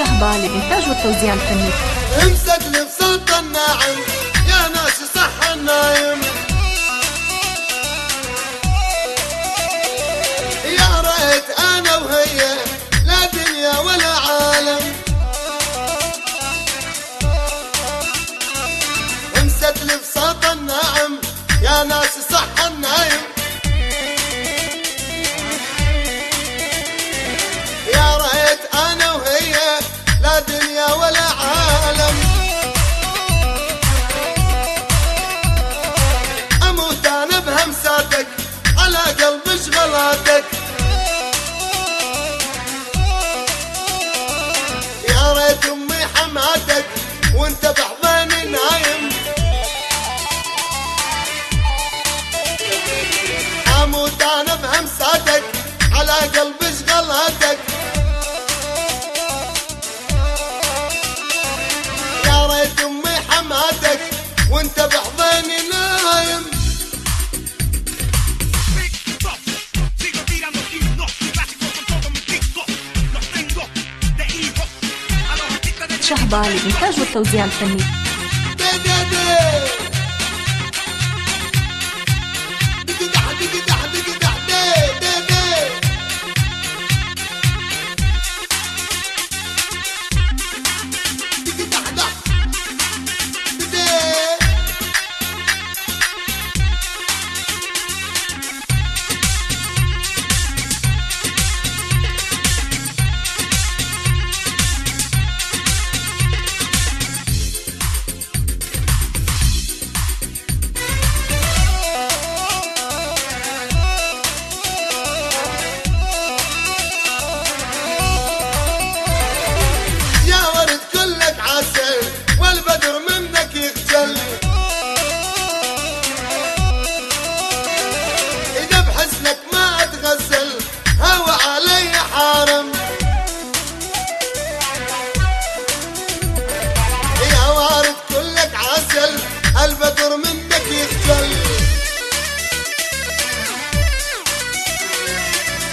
شهبة للإنتاج والتوزيع الفني. امسك لبسة الناعم وانت بحضاني نايم. أموت أنا بهمساتك على قلبي شغلتك شهبة للانتاج والتوزيع الفني.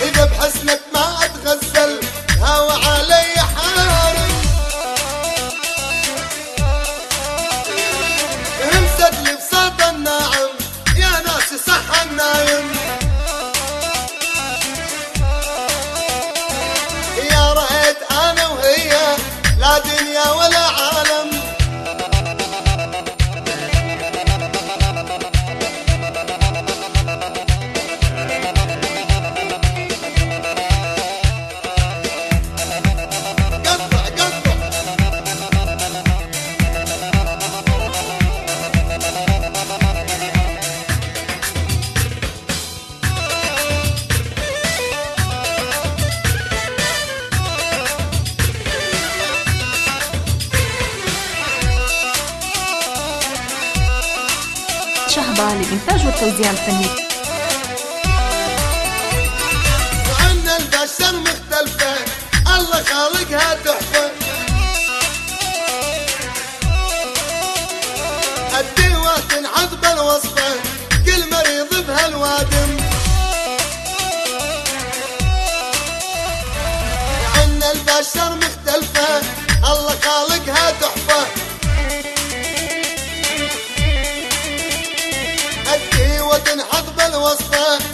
إذا بحسنك. الرقابة للإنتاج والتوزيع الفني. وعندنا البشر مختلفة الله خالقها تحفة. was fun.